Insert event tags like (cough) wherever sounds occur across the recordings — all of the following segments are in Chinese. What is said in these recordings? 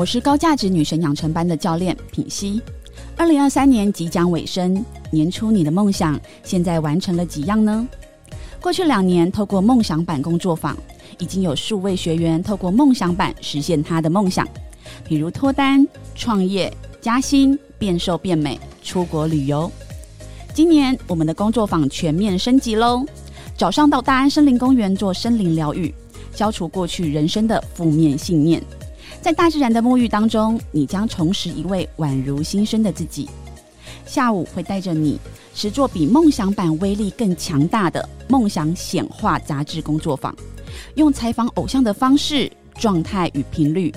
我是高价值女神养成班的教练品溪。二零二三年即将尾声，年初你的梦想现在完成了几样呢？过去两年，透过梦想版工作坊，已经有数位学员透过梦想版实现他的梦想，比如脱单、创业、加薪、变瘦变美、出国旅游。今年我们的工作坊全面升级喽！早上到大安森林公园做森林疗愈，消除过去人生的负面信念。在大自然的沐浴当中，你将重拾一位宛如新生的自己。下午会带着你实作比梦想版威力更强大的梦想显化杂志工作坊，用采访偶像的方式、状态与频率，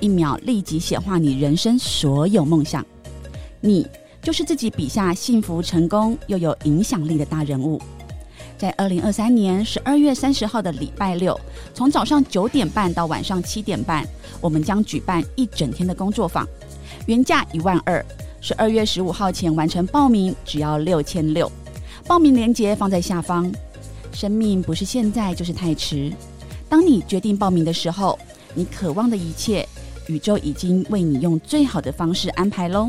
一秒立即显化你人生所有梦想。你就是自己笔下幸福、成功又有影响力的大人物。在二零二三年十二月三十号的礼拜六，从早上九点半到晚上七点半，我们将举办一整天的工作坊，原价一万二，十二月十五号前完成报名只要六千六，报名链接放在下方。生命不是现在就是太迟，当你决定报名的时候，你渴望的一切，宇宙已经为你用最好的方式安排喽。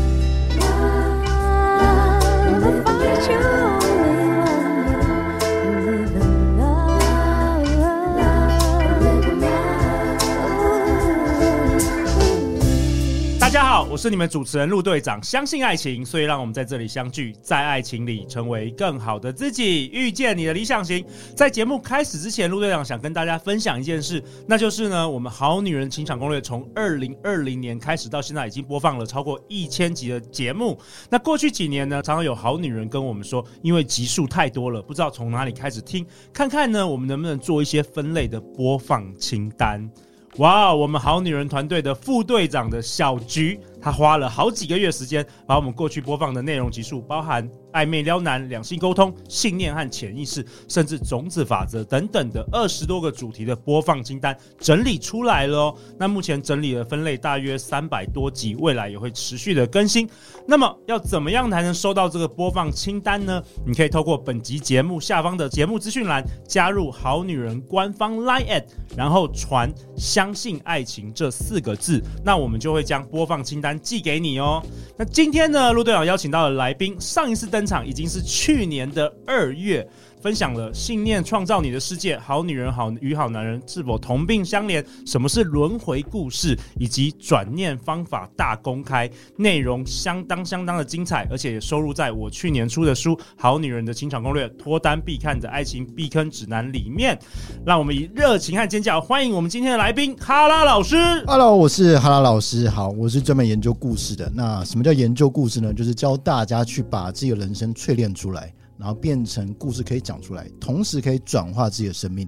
我是你们主持人陆队长。相信爱情，所以让我们在这里相聚，在爱情里成为更好的自己，遇见你的理想型。在节目开始之前，陆队长想跟大家分享一件事，那就是呢，我们好女人情场攻略从二零二零年开始到现在，已经播放了超过一千集的节目。那过去几年呢，常常有好女人跟我们说，因为集数太多了，不知道从哪里开始听，看看呢，我们能不能做一些分类的播放清单。哇，我们好女人团队的副队长的小菊。他花了好几个月时间，把我们过去播放的内容集数，包含暧昧撩男、两性沟通、信念和潜意识，甚至种子法则等等的二十多个主题的播放清单整理出来了哦。那目前整理的分类大约三百多集，未来也会持续的更新。那么要怎么样才能收到这个播放清单呢？你可以透过本集节目下方的节目资讯栏加入好女人官方 Line@，然后传“相信爱情”这四个字，那我们就会将播放清单。寄给你哦。那今天呢，陆队长邀请到的来宾，上一次登场已经是去年的二月。分享了信念创造你的世界，好女人好与好男人是否同病相怜？什么是轮回故事？以及转念方法大公开，内容相当相当的精彩，而且也收录在我去年出的书《好女人的情场攻略：脱单必看的爱情避坑指南》里面。让我们以热情和尖叫欢迎我们今天的来宾哈拉老师。Hello，我是哈拉老师。好，我是专门研究故事的。那什么叫研究故事呢？就是教大家去把自己的人生淬炼出来。然后变成故事可以讲出来，同时可以转化自己的生命。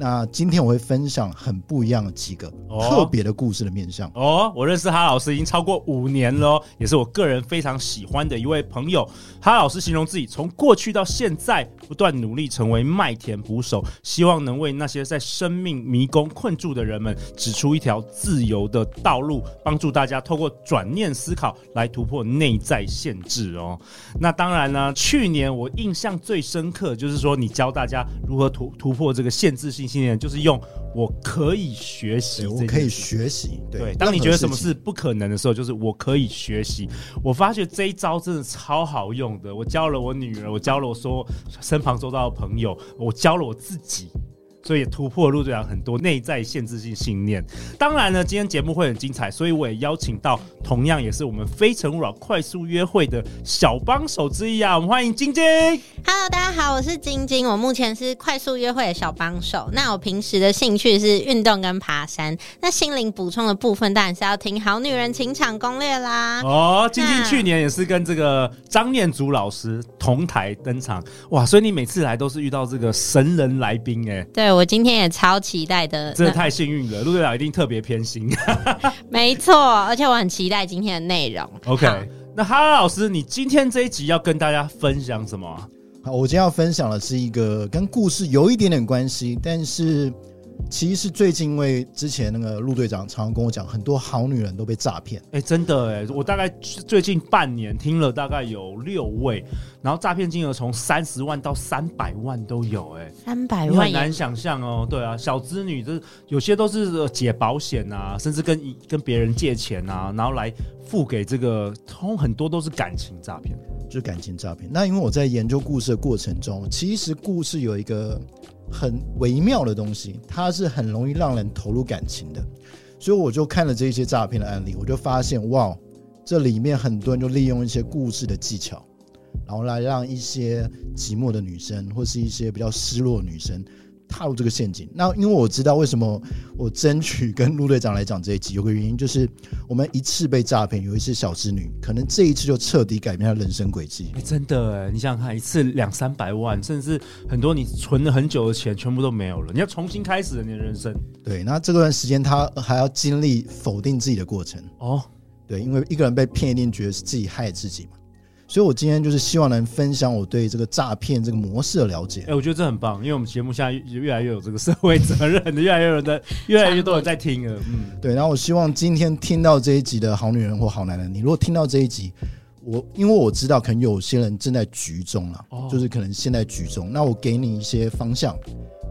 那今天我会分享很不一样的几个特别的故事的面向哦。哦，我认识哈老师已经超过五年了，也是我个人非常喜欢的一位朋友。哈老师形容自己从过去到现在不断努力成为麦田捕手，希望能为那些在生命迷宫困住的人们指出一条自由的道路，帮助大家透过转念思考来突破内在限制哦。那当然呢，去年我印象最深刻就是说你教大家如何突突破这个限制性。信念就是用我可以学习，我可以学习。对，对，当你觉得什么事不可能的时候，就是我可以学习。我发觉这一招真的超好用的。我教了我女儿，我教了我说身旁周遭的朋友，我教了我自己。所以也突破陆队长很多内在限制性信念。当然呢，今天节目会很精彩，所以我也邀请到同样也是我们非诚勿扰快速约会的小帮手之一啊，我们欢迎晶晶。Hello，大家好，我是晶晶，我目前是快速约会的小帮手。那我平时的兴趣是运动跟爬山。那心灵补充的部分当然是要听好女人情场攻略啦。哦，晶晶去年也是跟这个张念祖老师同台登场，哇，所以你每次来都是遇到这个神人来宾哎。对。我今天也超期待的，真的太幸运了，陆队长一定特别偏心。(laughs) 没错，而且我很期待今天的内容。OK，那哈拉老师，你今天这一集要跟大家分享什么？好，我今天要分享的是一个跟故事有一点点关系，但是其实最近因为之前那个陆队长常常跟我讲，很多好女人都被诈骗。哎，真的哎，我大概最近半年听了大概有六位，然后诈骗金额从三十万到三百万都有哎，三百万很难想象哦。对啊，小资女这有些都是解保险啊，甚至跟跟别人借钱啊，然后来付给这个，通很多都是感情诈骗，就是感情诈骗。那因为我在研究故事的过程中，其实故事有一个。很微妙的东西，它是很容易让人投入感情的，所以我就看了这些诈骗的案例，我就发现，哇，这里面很多人就利用一些故事的技巧，然后来让一些寂寞的女生或是一些比较失落女生。踏入这个陷阱，那因为我知道为什么我争取跟陆队长来讲这一集，有个原因就是我们一次被诈骗，有一次小资女，可能这一次就彻底改变她人生轨迹。欸，真的，你想想看，一次两三百万，甚至很多你存了很久的钱，全部都没有了，你要重新开始你的人生。对，那这段时间他还要经历否定自己的过程哦。对，因为一个人被骗，一定觉得是自己害自己嘛。所以，我今天就是希望能分享我对这个诈骗这个模式的了解。哎，我觉得这很棒，因为我们节目现在越来越有这个社会责任的，越来越多人，(laughs) 越来越多人在听了。嗯，对。然后，我希望今天听到这一集的好女人或好男人，你如果听到这一集，我因为我知道可能有些人正在局中了，哦，就是可能现在局中，那我给你一些方向，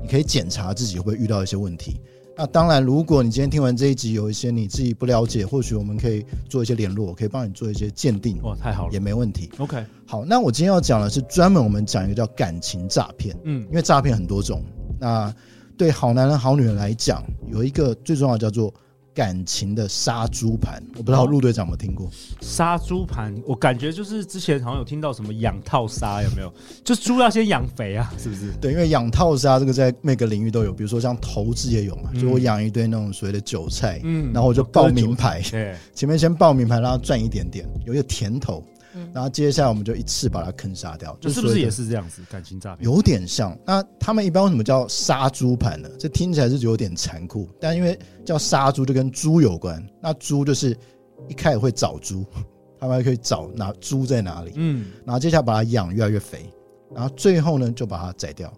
你可以检查自己会不会遇到一些问题。那当然，如果你今天听完这一集，有一些你自己不了解，或许我们可以做一些联络，可以帮你做一些鉴定。哇，太好了，也没问题。OK，好，那我今天要讲的是专门我们讲一个叫感情诈骗。嗯，因为诈骗很多种，那对好男人、好女人来讲，有一个最重要的叫做。感情的杀猪盘，我不知道陆队长有没有听过杀猪盘？我感觉就是之前好像有听到什么养套杀，有没有？就猪要先养肥啊，是不是？对，因为养套杀这个在每个领域都有，比如说像投资也有嘛，嗯、就我养一堆那种所谓的韭菜，嗯，然后我就报名牌，对，前面先报名牌，让它赚一点点，有一个甜头。然后接下来我们就一次把它坑杀掉，就是不是也是这样子？感情诈骗有点像。那他们一般为什么叫杀猪盘呢？这听起来是有点残酷，但因为叫杀猪就跟猪有关。那猪就是一开始会找猪，他们还可以找哪猪在哪里，嗯，然后接下来把它养越来越肥，然后最后呢就把它宰掉。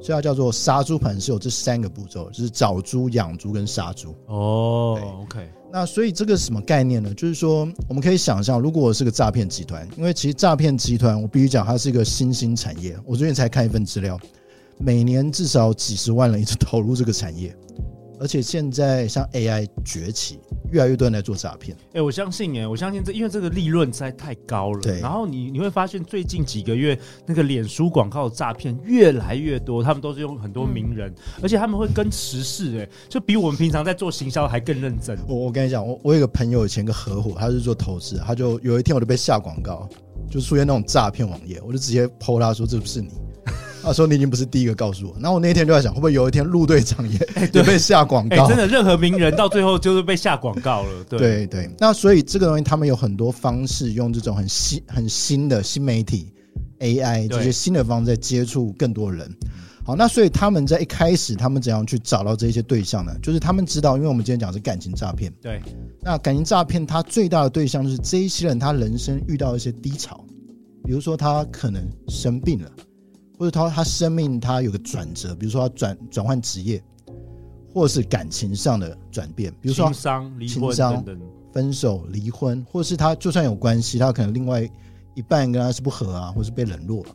所以它叫做杀猪盘，是有这三个步骤，就是找猪、养猪跟杀猪。哦，OK。那所以这个什么概念呢？就是说，我们可以想象，如果我是个诈骗集团，因为其实诈骗集团，我必须讲，它是一个新兴产业。我最近才看一份资料，每年至少几十万人一直 (laughs) 投入这个产业。而且现在像 AI 崛起，越来越多人来做诈骗。哎，我相信哎，我相信这，因为这个利润实在太高了。对。然后你你会发现，最近几个月那个脸书广告的诈骗越来越多，他们都是用很多名人，嗯、而且他们会跟时事，哎，就比我们平常在做行销还更认真。我我跟你讲，我我有个朋友以前个合伙，他是做投资，他就有一天我就被下广告，就出现那种诈骗网页，我就直接 po 他说，这不是你。他说：“你已经不是第一个告诉我。”那我那天就在想，会不会有一天陆队长也 (laughs) 也被下广告？真的，任何名人到最后就是被下广告了。对对对。(laughs) 那所以这个东西，他们有很多方式，用这种很新、很新的新媒体 AI 这些新的方式在接触更多人。好，那所以他们在一开始，他们怎样去找到这些对象呢？就是他们知道，因为我们今天讲是感情诈骗。对。那感情诈骗，他最大的对象就是这一些人，他人生遇到一些低潮，比如说他可能生病了。或者他他生命他有个转折，比如说他转转换职业，或是感情上的转变，比如说情伤、离婚等等，分手、离婚，或是他就算有关系，他可能另外一半跟他是不合啊，或是被冷落了，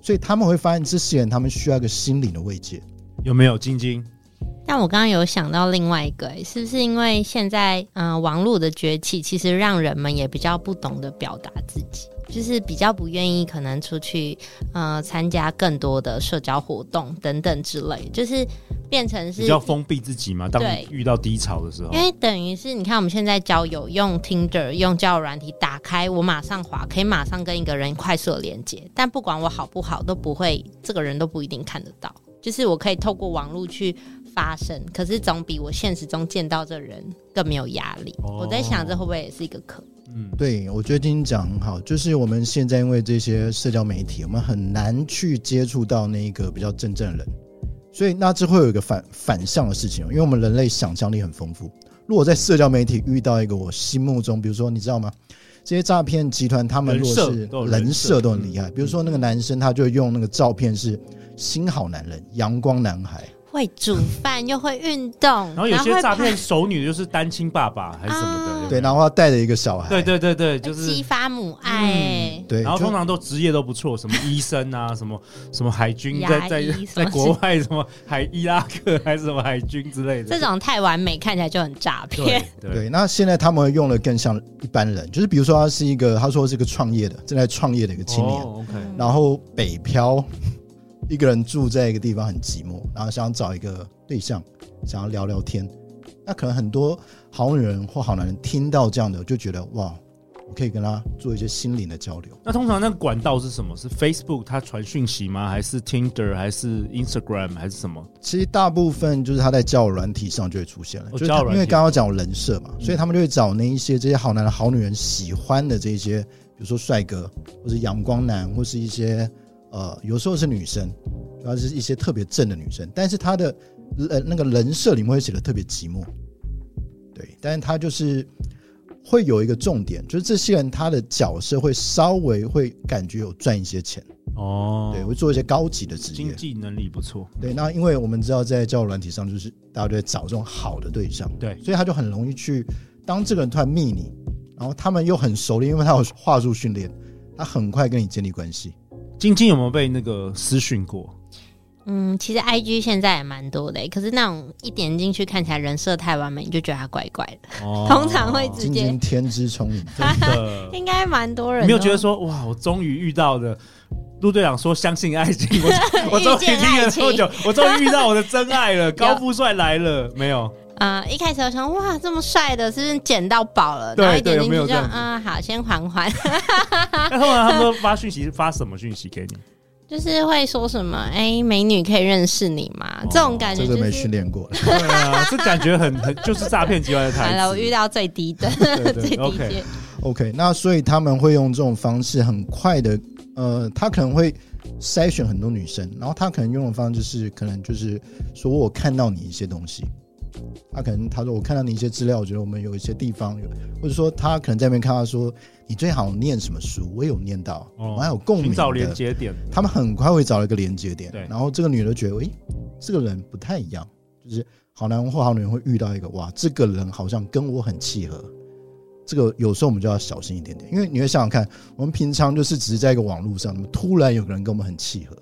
所以他们会发现这些人他们需要一个心灵的慰藉，有没有？晶晶？但我刚刚有想到另外一个，是不是因为现在嗯、呃、网络的崛起，其实让人们也比较不懂得表达自己。就是比较不愿意可能出去，呃，参加更多的社交活动等等之类，就是变成是比较封闭自己嘛。当遇到低潮的时候，因为等于是你看我们现在交友用 Tinder 用交友软体打开，我马上滑，可以马上跟一个人快速的连接，但不管我好不好，都不会这个人都不一定看得到。就是我可以透过网络去发声，可是总比我现实中见到这人更没有压力。哦。我在想，这会不会也是一个可？嗯，对，我觉得今天讲很好，就是我们现在因为这些社交媒体，我们很难去接触到那个比较真正的人，所以那这会有一个反反向的事情，因为我们人类想象力很丰富。如果在社交媒体遇到一个我心目中，比如说你知道吗？这些诈骗集团他们若是人设都很厉害，比如说那个男生他就用那个照片是新好男人、阳光男孩。会煮饭又会运动，然后有些诈骗熟女就是单亲爸爸还是什么的，啊、对，然后他带着一个小孩，对对对对，就是激发母爱、嗯，对，然后通常都职业都不错，什么医生啊，什么什么海军在在在国外 (laughs) 什么海伊拉克还是什么海军之类的，这种太完美看起来就很诈骗。对，对，对，那现在他们用的更像一般人，就是比如说他是一个，他说是一个创业的，正在创业的一个青年、哦 okay、然后北漂。一个人住在一个地方很寂寞，然后想找一个对象，想要聊聊天。那可能很多好女人或好男人听到这样的，就觉得哇，我可以跟他做一些心灵的交流。那通常那管道是什么？是 Facebook 他传讯息吗？还是 Tinder？还是 Instagram？还是什么？其实大部分就是他在交友软体上就会出现了，哦、就是因为刚刚讲人设嘛、嗯，所以他们就会找那一些这些好男人、好女人喜欢的这些，比如说帅哥，或者阳光男，或是一些。呃，有时候是女生，主要是一些特别正的女生，但是她的呃那个人设里面会写的特别寂寞，对，但是她就是会有一个重点，就是这些人他的角色会稍微会感觉有赚一些钱。哦，对，会做一些高级的职业，经济能力不错，对，那因为我们知道在交友软体上，就是大家都在找这种好的对象，对，所以他就很容易去，当这个人突然密你，然后他们又很熟练，因为他有话术训练，他很快跟你建立关系。晶晶有没有被那个私讯过？嗯，其实 I G 现在也蛮多的，可是那种一点进去看起来人设太完美，你就觉得他怪怪的。哦、(laughs) 通常会直接天之聪颖，(laughs) 真的 (laughs) 应该蛮多人。没有觉得说哇，我终于遇到的陆队长说相信爱情，我我终于听了这么久，我终于遇到我的真爱了，高富帅来了没有？啊、呃，一开始我想哇，这么帅的，是不是捡到宝了？对，然后一点进去就嗯，好，先缓缓。(laughs) 那后来他们发讯息，发什么讯息给你？就是会说什么，哎、欸，美女可以认识你吗？哦、这种感觉、就是、这个没训练过。(laughs) 对啊，这感觉很很就是诈骗集团的台词。来了，我遇到最低的，对对 (laughs) 最低阶。OK，, okay 那所以他们会用这种方式，很快的，呃，他可能会筛选很多女生，然后他可能用的方式是，可能就是说我看到你一些东西。他可能他说我看到你一些资料，我觉得我们有一些地方有，或者说他可能在那边看到说你最好念什么书，我也有念到，哦、我还有共鸣。找连接点，他们很快会找到一个连接点。对，然后这个女的觉得，诶、欸，这个人不太一样，就是好男人或好女人会遇到一个，哇，这个人好像跟我很契合。这个有时候我们就要小心一点点，因为你会想想看，我们平常就是只是在一个网络上，突然有个人跟我们很契合。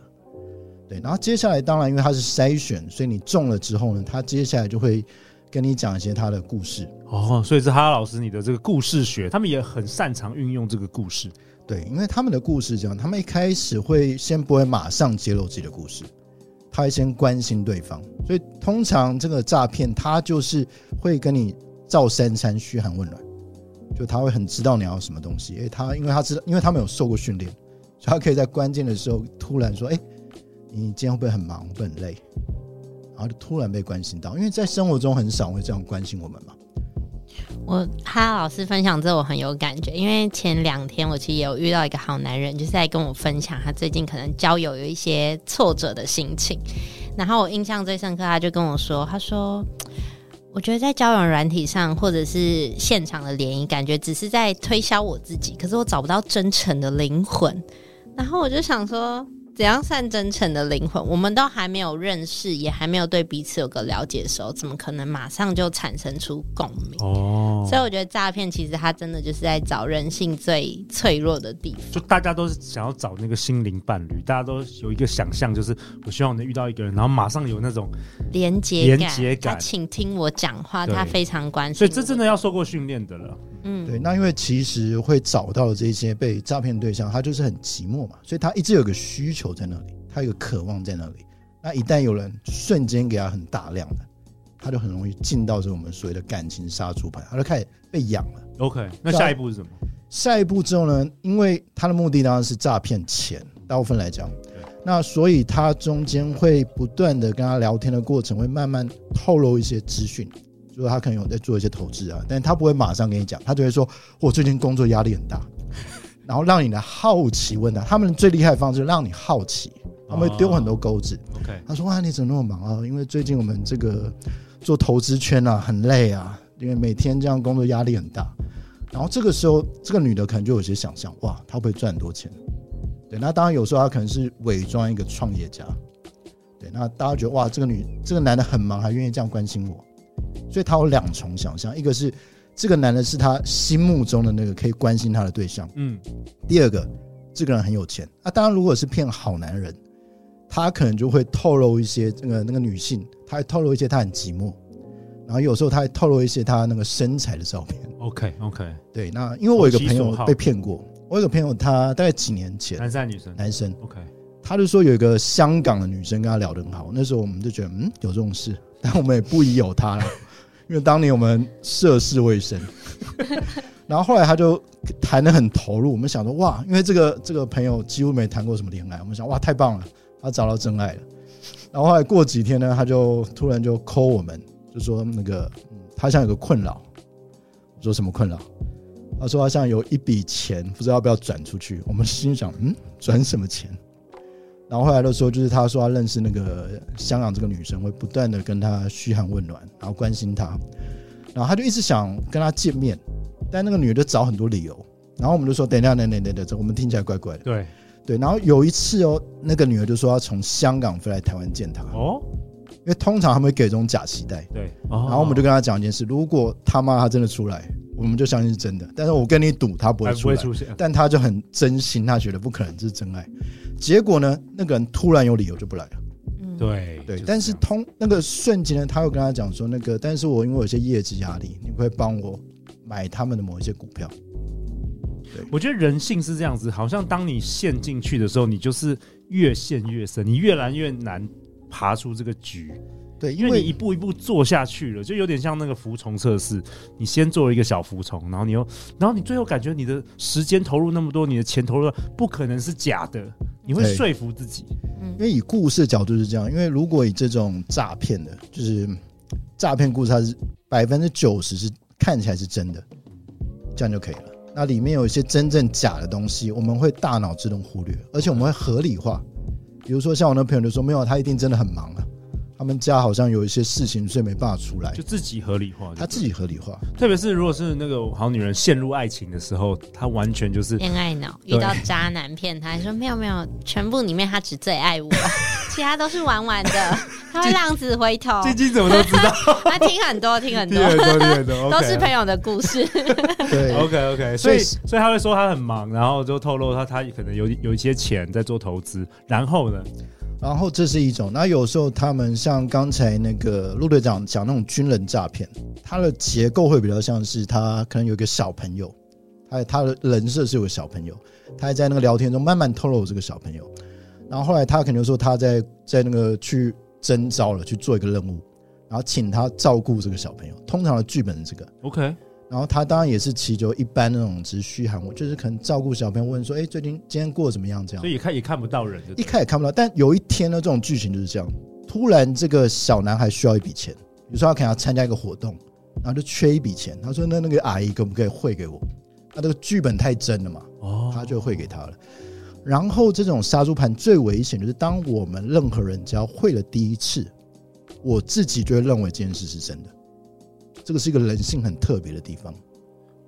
对，然后接下来当然因为他是筛选，所以你中了之后呢，他接下来就会跟你讲一些他的故事。哦，所以是哈老师你的这个故事学，他们也很擅长运用这个故事。对，因为他们的故事这样，他们一开始会先不会马上揭露自己的故事，他会先关心对方。所以通常这个诈骗他就是会跟你照三餐嘘寒问暖，就他会很知道你要什么东西。哎，他因为他知道，因为他们有受过训练，所以他可以在关键的时候突然说，哎。你今天会不会很忙，会很累？然后就突然被关心到，因为在生活中很少会这样关心我们嘛。我哈老师分享这我很有感觉，因为前两天我其实也有遇到一个好男人，就是在跟我分享他最近可能交友有一些挫折的心情。然后我印象最深刻，他就跟我说：“他说，我觉得在交友软体上或者是现场的联谊，感觉只是在推销我自己，可是我找不到真诚的灵魂。”然后我就想说。怎样算真诚的灵魂？我们都还没有认识，也还没有对彼此有个了解的时候，怎么可能马上就产生出共鸣？哦，所以我觉得诈骗其实它真的就是在找人性最脆弱的地方。就大家都是想要找那个心灵伴侣，大家都有一个想象，就是我希望能遇到一个人，然后马上有那种连接连接感。他请听我讲话，他非常关心。所以这真的要受过训练的了。嗯，对，那因为其实会找到这些被诈骗对象，他就是很寂寞嘛，所以他一直有个需求在那里，他有个渴望在那里。那一旦有人瞬间给他很大量的，他就很容易进到这我们所谓的感情杀猪盘，他就开始被养了。OK，那下一步是什么？下一步之后呢？因为他的目的当然是诈骗钱，大部分来讲，那所以他中间会不断的跟他聊天的过程，会慢慢透露一些资讯。说他可能有在做一些投资啊，但他不会马上跟你讲，他就会说：“我最近工作压力很大。(laughs) ”然后让你的好奇问他，他们最厉害的方式让你好奇，他们会丢很多钩子。OK，他说：“哇，你怎么那么忙啊？因为最近我们这个做投资圈啊很累啊，因为每天这样工作压力很大。”然后这个时候，这个女的可能就有些想象：“哇，她会不会赚很多钱？”对，那当然有时候她可能是伪装一个创业家。对，对，那大家觉得哇，这个女这个男的很忙，还愿意这样关心我，所以他有两重想象，一个是这个男的是他心目中的那个可以关心他的对象，嗯，第二个这个人很有钱，啊，当然如果是骗好男人，他可能就会透露一些那个那个女性，他会透露一些他很寂寞，然后有时候他还透露一些他那个身材的照片。OK OK，对，那因为我有个朋友被骗过，我有个朋友他大概几年前，男生女生？男生。OK。他就说有一个香港的女生跟他聊得很好，那时候我们就觉得嗯，有这种事，但我们也不疑有他了，因为当年我们涉世未深。(laughs) 然后后来他就谈得很投入，我们想说哇，因为这个这个朋友几乎没谈过什么恋爱，我们想哇太棒了，他找到真爱了。然后后来过几天呢，他就突然就 call 我们，就说那个他像有个困扰，说什么困扰？他说他像有一笔钱，不知道要不要转出去。我们心想嗯，转什么钱？然后后来的时候，就是他说他认识那个香港这个女生，会不断的跟他嘘寒问暖，然后关心他，然后他就一直想跟他见面，但那个女的找很多理由，然后我们就说等一下，等等等等，我们听起来怪怪的。对对，然后有一次哦，那个女的就说要从香港飞来台湾见他哦，因为通常他们会给这种假期待。对，然后我们就跟他讲一件事，如果他妈他真的出来。我们就相信是真的，但是我跟你赌他不会出来，出现，但他就很真心，他觉得不可能这是真爱。结果呢，那个人突然有理由就不来了。嗯，对对。但是通那个瞬间呢，他又跟他讲说，那个，但是我因为有些业绩压力，你会帮我买他们的某一些股票。对，我觉得人性是这样子，好像当你陷进去的时候，你就是越陷越深，你越来越难爬出这个局。对，因为你一步一步做下去了，就有点像那个服从测试。你先做了一个小服从，然后你又，然后你最后感觉你的时间投入那么多，你的钱投入不可能是假的，你会说服自己。因为以故事的角度是这样，因为如果以这种诈骗的，就是诈骗故事，它是百分之九十是看起来是真的，这样就可以了。那里面有一些真正假的东西，我们会大脑自动忽略，而且我们会合理化。比如说像我那朋友就说，没有，他一定真的很忙啊。他们家好像有一些事情，所以没办法出来，就自己合理化。他自己合理化，特别是如果是那个好女人陷入爱情的时候，她完全就是恋爱脑。遇到渣男骗她，还说没有没有，全部里面她只最爱我，(laughs) 其他都是玩玩的。(laughs) 他会浪子回头。晶晶怎么都知道？(laughs) 他听很多，听很多，听很多，听很多，都是朋友的故事。对，OK OK，所以所以他会说他很忙，然后就透露他他可能有有一些钱在做投资，然后呢？然后这是一种，那有时候他们像刚才那个陆队长讲那种军人诈骗，他的结构会比较像是他可能有一个小朋友，他他的人设是有个小朋友，他还在那个聊天中慢慢透露这个小朋友，然后后来他可能说他在在那个去征召了去做一个任务，然后请他照顾这个小朋友，通常的剧本是这个，OK。然后他当然也是祈求一般那种只是嘘寒，我就是可能照顾小朋友，问说：“哎，最近今天过得怎么样？”这样，所以也看也看不到人，一看也看不到。但有一天呢，这种剧情就是这样：突然这个小男孩需要一笔钱，比如说他可能要参加一个活动，然后就缺一笔钱。他说：“那那个阿姨可不可以汇给我？”那这个剧本太真了嘛，哦，他就汇给他了。然后这种杀猪盘最危险就是，当我们任何人只要汇了第一次，我自己就会认为这件事是真的。这个是一个人性很特别的地方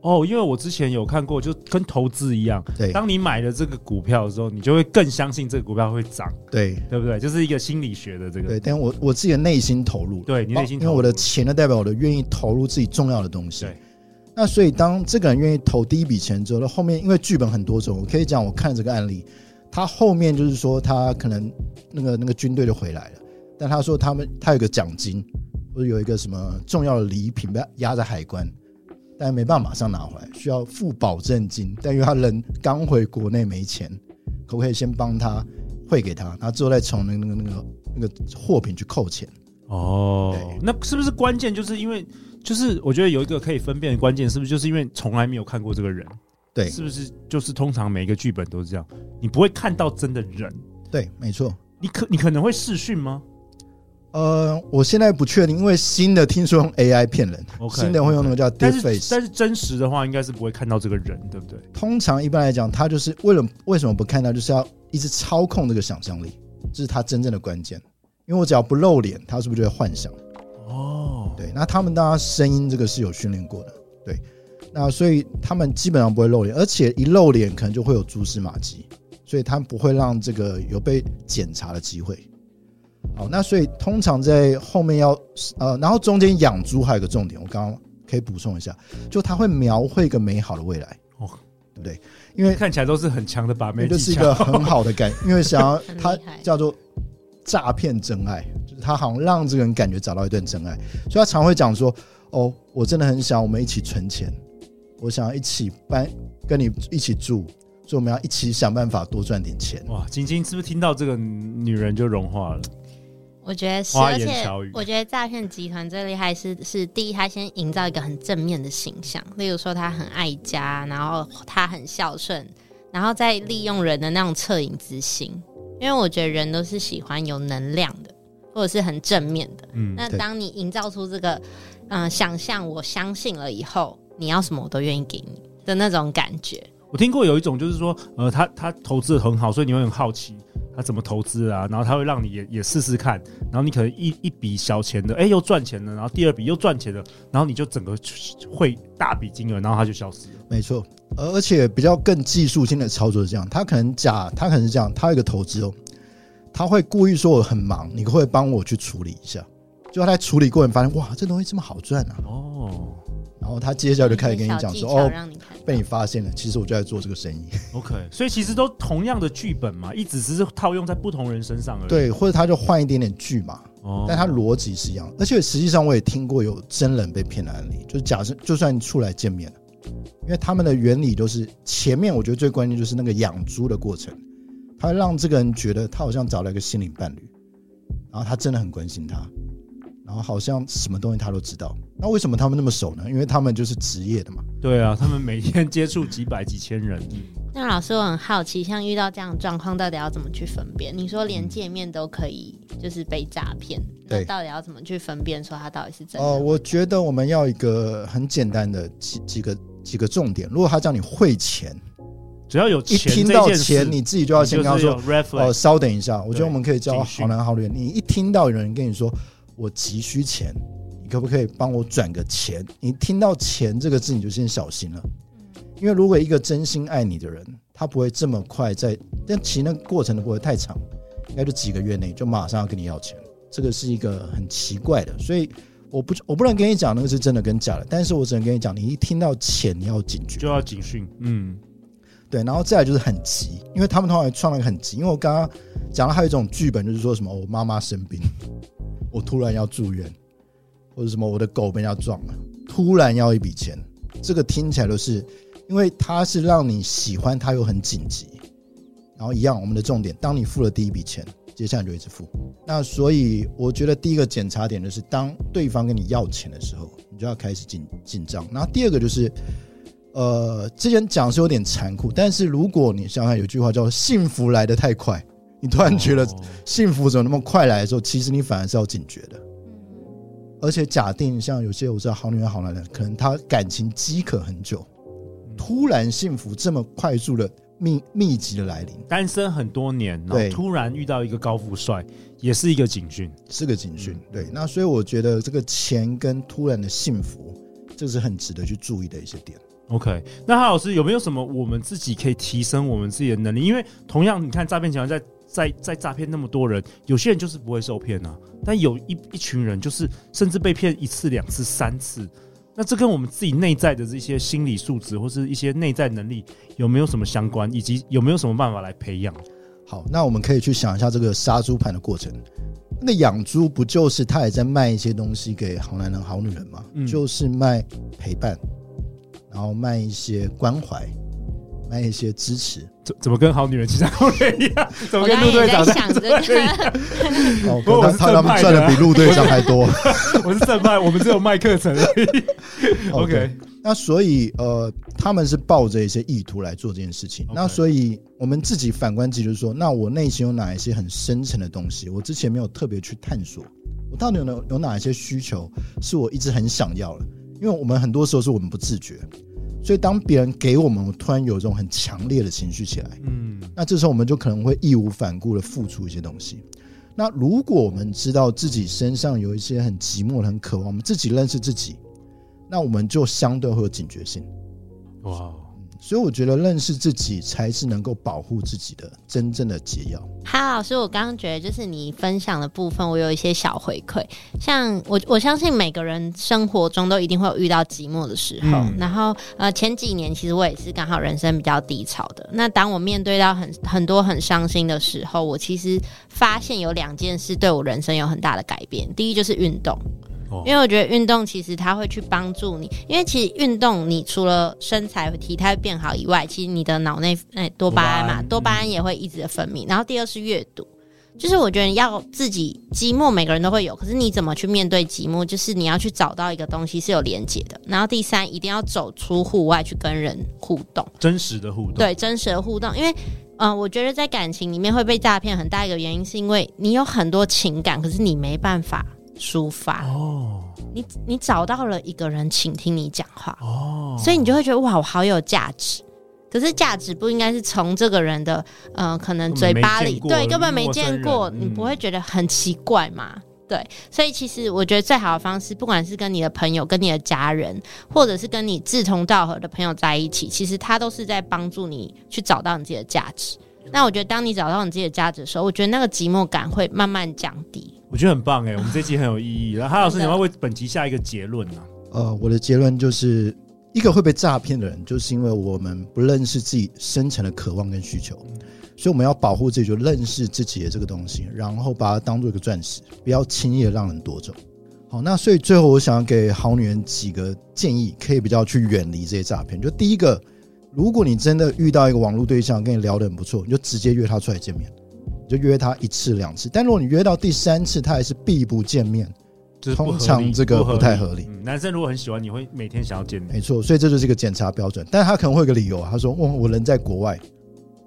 哦，因为我之前有看过，就跟投资一样，对，当你买了这个股票的时候，你就会更相信这个股票会涨，对，对不对？就是一个心理学的这个，对。但我我自己的内心投入，对你内心投入，因为我的钱呢，代表我的愿意投入自己重要的东西。对，那所以当这个人愿意投第一笔钱之后，那后面因为剧本很多种，我可以讲，我看这个案例，他后面就是说他可能那个那个军队就回来了，但他说他们他有个奖金。或者有一个什么重要的礼品被压在海关，但没办法马上拿回来，需要付保证金。但因为他人刚回国内没钱，可不可以先帮他汇给他，然后之后再从那个那个那个那个货品去扣钱？哦，那是不是关键？就是因为就是我觉得有一个可以分辨的关键，是不是就是因为从来没有看过这个人？对，是不是就是通常每一个剧本都是这样，你不会看到真的人？对，没错。你可你可能会试训吗？呃，我现在不确定，因为新的听说用 AI 骗人，okay, 新的会用那个叫 Deepface，但是真实的话应该是不会看到这个人，对不对？通常一般来讲，他就是为了为什么不看到，就是要一直操控这个想象力，这是他真正的关键。因为我只要不露脸，他是不是就会幻想？哦，对，那他们当然声音这个是有训练过的，对，那所以他们基本上不会露脸，而且一露脸可能就会有蛛丝马迹，所以他们不会让这个有被检查的机会。好，那所以通常在后面要呃，然后中间养猪还有个重点，我刚刚可以补充一下，就他会描绘一个美好的未来，哦，对不对？因为看起来都是很强的把妹，就是一个很好的感，因为想要他叫做诈骗真爱，就是他好像让这个人感觉找到一段真爱，所以他常会讲说：“哦，我真的很想我们一起存钱，我想要一起搬跟你一起住。”所以我们要一起想办法多赚点钱。哇，晶晶是不是听到这个女人就融化了？我觉得是，而且我觉得诈骗集团最厉害是是第一，他先营造一个很正面的形象，例如说他很爱家，然后他很孝顺，然后再利用人的那种恻隐之心。因为我觉得人都是喜欢有能量的，或者是很正面的。嗯，那当你营造出这个嗯、呃、想象，我相信了以后，你要什么我都愿意给你的那种感觉。我听过有一种就是说，呃，他他投资的很好，所以你会很好奇他怎么投资啊，然后他会让你也也试试看，然后你可能一一笔小钱的，哎、欸，又赚钱了，然后第二笔又赚钱了，然后你就整个会大笔金额，然后他就消失了。没错，而且比较更技术性的操作是这样，他可能假，他可能是这样，他有一个投资哦，他会故意说我很忙，你会帮我去处理一下，就他在处理过程发现，哇，这东西这么好赚啊！哦。然后他接下来就开始跟你讲说：“哦，被你发现了，其实我就在做这个生意。” OK，所以其实都同样的剧本嘛，一直只是套用在不同人身上而已。对，或者他就换一点点剧嘛，哦，但他逻辑是一样。而且实际上我也听过有真人被骗的案例，就是假设就算出来见面了，因为他们的原理都是前面我觉得最关键就是那个养猪的过程，他会让这个人觉得他好像找了一个心灵伴侣，然后他真的很关心他。然后好像什么东西他都知道，那为什么他们那么熟呢？因为他们就是职业的嘛。对啊，他们每天接触几百几千人。(laughs) 那老师，我很好奇，像遇到这样的状况，到底要怎么去分辨？你说连见面都可以，就是被诈骗，对，那到底要怎么去分辨，说他到底是真的？哦，我觉得我们要一个很简单的几几个几个重点。如果他叫你汇钱，只要有钱，一听到钱，你自己就要先跟他说：“哦，稍等一下。”我觉得我们可以教好男好女，你一听到有人跟你说。我急需钱，你可不可以帮我转个钱？你听到“钱”这个字，你就先小心了。因为如果一个真心爱你的人，他不会这么快在，但其实那个过程都不会太长，应该就几个月内就马上要跟你要钱。这个是一个很奇怪的，所以我不我不能跟你讲那个是真的跟假的，但是我只能跟你讲，你一听到钱，你要警觉，就要警讯。嗯，对，然后再来就是很急，因为他们通常创了一个很急，因为我刚刚讲了还有一种剧本，就是说什么我妈妈生病。我突然要住院，或者什么，我的狗被人家撞了，突然要一笔钱，这个听起来都是，因为它是让你喜欢，它又很紧急，然后一样，我们的重点，当你付了第一笔钱，接下来就一直付。那所以我觉得第一个检查点就是，当对方跟你要钱的时候，你就要开始紧紧张。然后第二个就是，呃，之前讲是有点残酷，但是如果你想想，有句话叫“幸福来得太快”。你突然觉得幸福怎么那么快来的时候，其实你反而是要警觉的。而且假定像有些我知道好女人好男人，可能他感情饥渴很久，突然幸福这么快速的密密集的来临，单身很多年，对，突然遇到一个高富帅，也是一个警讯，是个警讯。对，那所以我觉得这个钱跟突然的幸福，这是很值得去注意的一些点。OK，那哈老师有没有什么我们自己可以提升我们自己的能力？因为同样，你看诈骗集团在。在在诈骗那么多人，有些人就是不会受骗啊，但有一一群人就是甚至被骗一次、两次、三次，那这跟我们自己内在的这些心理素质或是一些内在能力有没有什么相关，以及有没有什么办法来培养？好，那我们可以去想一下这个杀猪盘的过程。那养猪不就是他也在卖一些东西给好男人、好女人吗？嗯，就是卖陪伴，然后卖一些关怀。卖一些支持，怎怎么跟好女人其他攻略一样？(laughs) 怎么跟陆队长在想着这 (laughs) 哦，不过他他们赚的比陆队长还多。(laughs) 我是正派，我们只有卖课程而已。OK，, okay 那所以呃，他们是抱着一些意图来做这件事情。那所以我们自己反观自己，就是说，那我内心有哪一些很深层的东西，我之前没有特别去探索，我到底有有哪一些需求是我一直很想要的？因为我们很多时候是我们不自觉。所以，当别人给我们，我突然有这种很强烈的情绪起来，嗯，那这时候我们就可能会义无反顾的付出一些东西。那如果我们知道自己身上有一些很寂寞、很渴望，我们自己认识自己，那我们就相对会有警觉性。哇，所以我觉得认识自己才是能够保护自己的真正的解药。哈老师，我刚刚觉得就是你分享的部分，我有一些小回馈。像我，我相信每个人生活中都一定会有遇到寂寞的时候。嗯、然后，呃，前几年其实我也是刚好人生比较低潮的。那当我面对到很很多很伤心的时候，我其实发现有两件事对我人生有很大的改变。第一就是运动。因为我觉得运动其实它会去帮助你，因为其实运动你除了身材体态变好以外，其实你的脑内诶多巴胺嘛，多巴胺也会一直的分泌。然后第二是阅读，就是我觉得要自己寂寞，每个人都会有，可是你怎么去面对寂寞，就是你要去找到一个东西是有连接的。然后第三，一定要走出户外去跟人互动，真实的互动，对，真实的互动。因为嗯、呃，我觉得在感情里面会被诈骗，很大一个原因是因为你有很多情感，可是你没办法。抒发哦，你你找到了一个人倾听你讲话。哦，所以你就会觉得哇，我好有价值。可是价值不应该是从这个人的呃，可能嘴巴里，对，根本没见过，你不会觉得很奇怪吗？嗯、对，所以其实我觉得最好的方式，不管是跟你的朋友、跟你的家人，或者是跟你志同道合的朋友在一起，其实他都是在帮助你去找到你自己的价值。那我觉得，当你找到你自己的价值的时候，我觉得那个寂寞感会慢慢降低。我觉得很棒哎，我们这集很有意义。然后哈老师，你要为本集下一个结论呢？呃，我的结论就是一个会被诈骗的人，就是因为我们不认识自己深层的渴望跟需求，所以我们要保护自己，就认识自己的这个东西，然后把它当做一个钻石，不要轻易的让人夺走。好，那所以最后我想要给好女人几个建议，可以比较去远离这些诈骗。就第一个，如果你真的遇到一个网络对象跟你聊得很不错，你就直接约他出来见面。你就约他一次两次，但如果你约到第三次，他还是避不见面，通常这个不太合理。嗯，男生如果很喜欢，你会每天想要见面。没错，所以这就是一个检查标准。但是他可能会有个理由啊，他说：“哦，我人在国外。”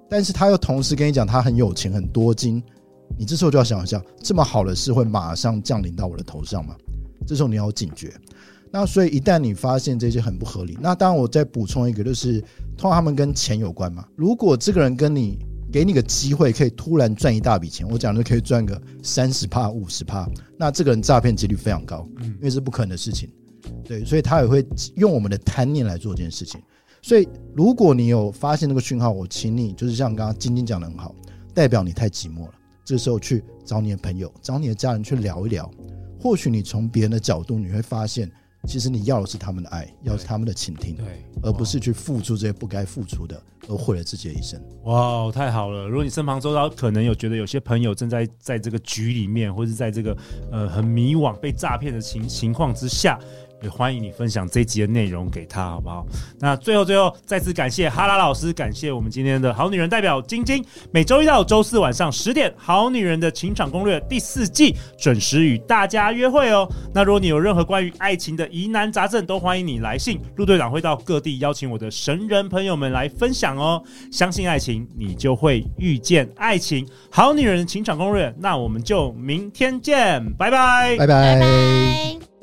但是他又同时跟你讲他很有钱很多金，你这时候就要想一下，这么好的事会马上降临到我的头上吗？这时候你要警觉。那所以一旦你发现这些很不合理，那当然我再补充一个，就是通常他们跟钱有关嘛。如果这个人跟你给你个机会，可以突然赚一大笔钱。我讲的可以赚个三十趴、五十趴，那这个人诈骗几率非常高，因为是不可能的事情。对，所以他也会用我们的贪念来做这件事情。所以，如果你有发现那个讯号，我请你就是像刚刚晶晶讲的很好，代表你太寂寞了。这时候去找你的朋友、找你的家人去聊一聊，或许你从别人的角度，你会发现。其实你要的是他们的爱，要的是他们的倾听，对，而不是去付出这些不该付出的，而毁了自己的一生。哇，太好了！如果你身旁周遭可能有觉得有些朋友正在在这个局里面，或是在这个呃很迷惘、被诈骗的情情况之下。也欢迎你分享这一集的内容给他，好不好？那最后最后再次感谢哈拉老师，感谢我们今天的好女人代表晶晶。每周一到周四晚上十点，《好女人的情场攻略》第四季准时与大家约会哦。那如果你有任何关于爱情的疑难杂症，都欢迎你来信，陆队长会到各地邀请我的神人朋友们来分享哦。相信爱情，你就会遇见爱情。好女人的情场攻略，那我们就明天见，拜拜，拜拜。拜拜。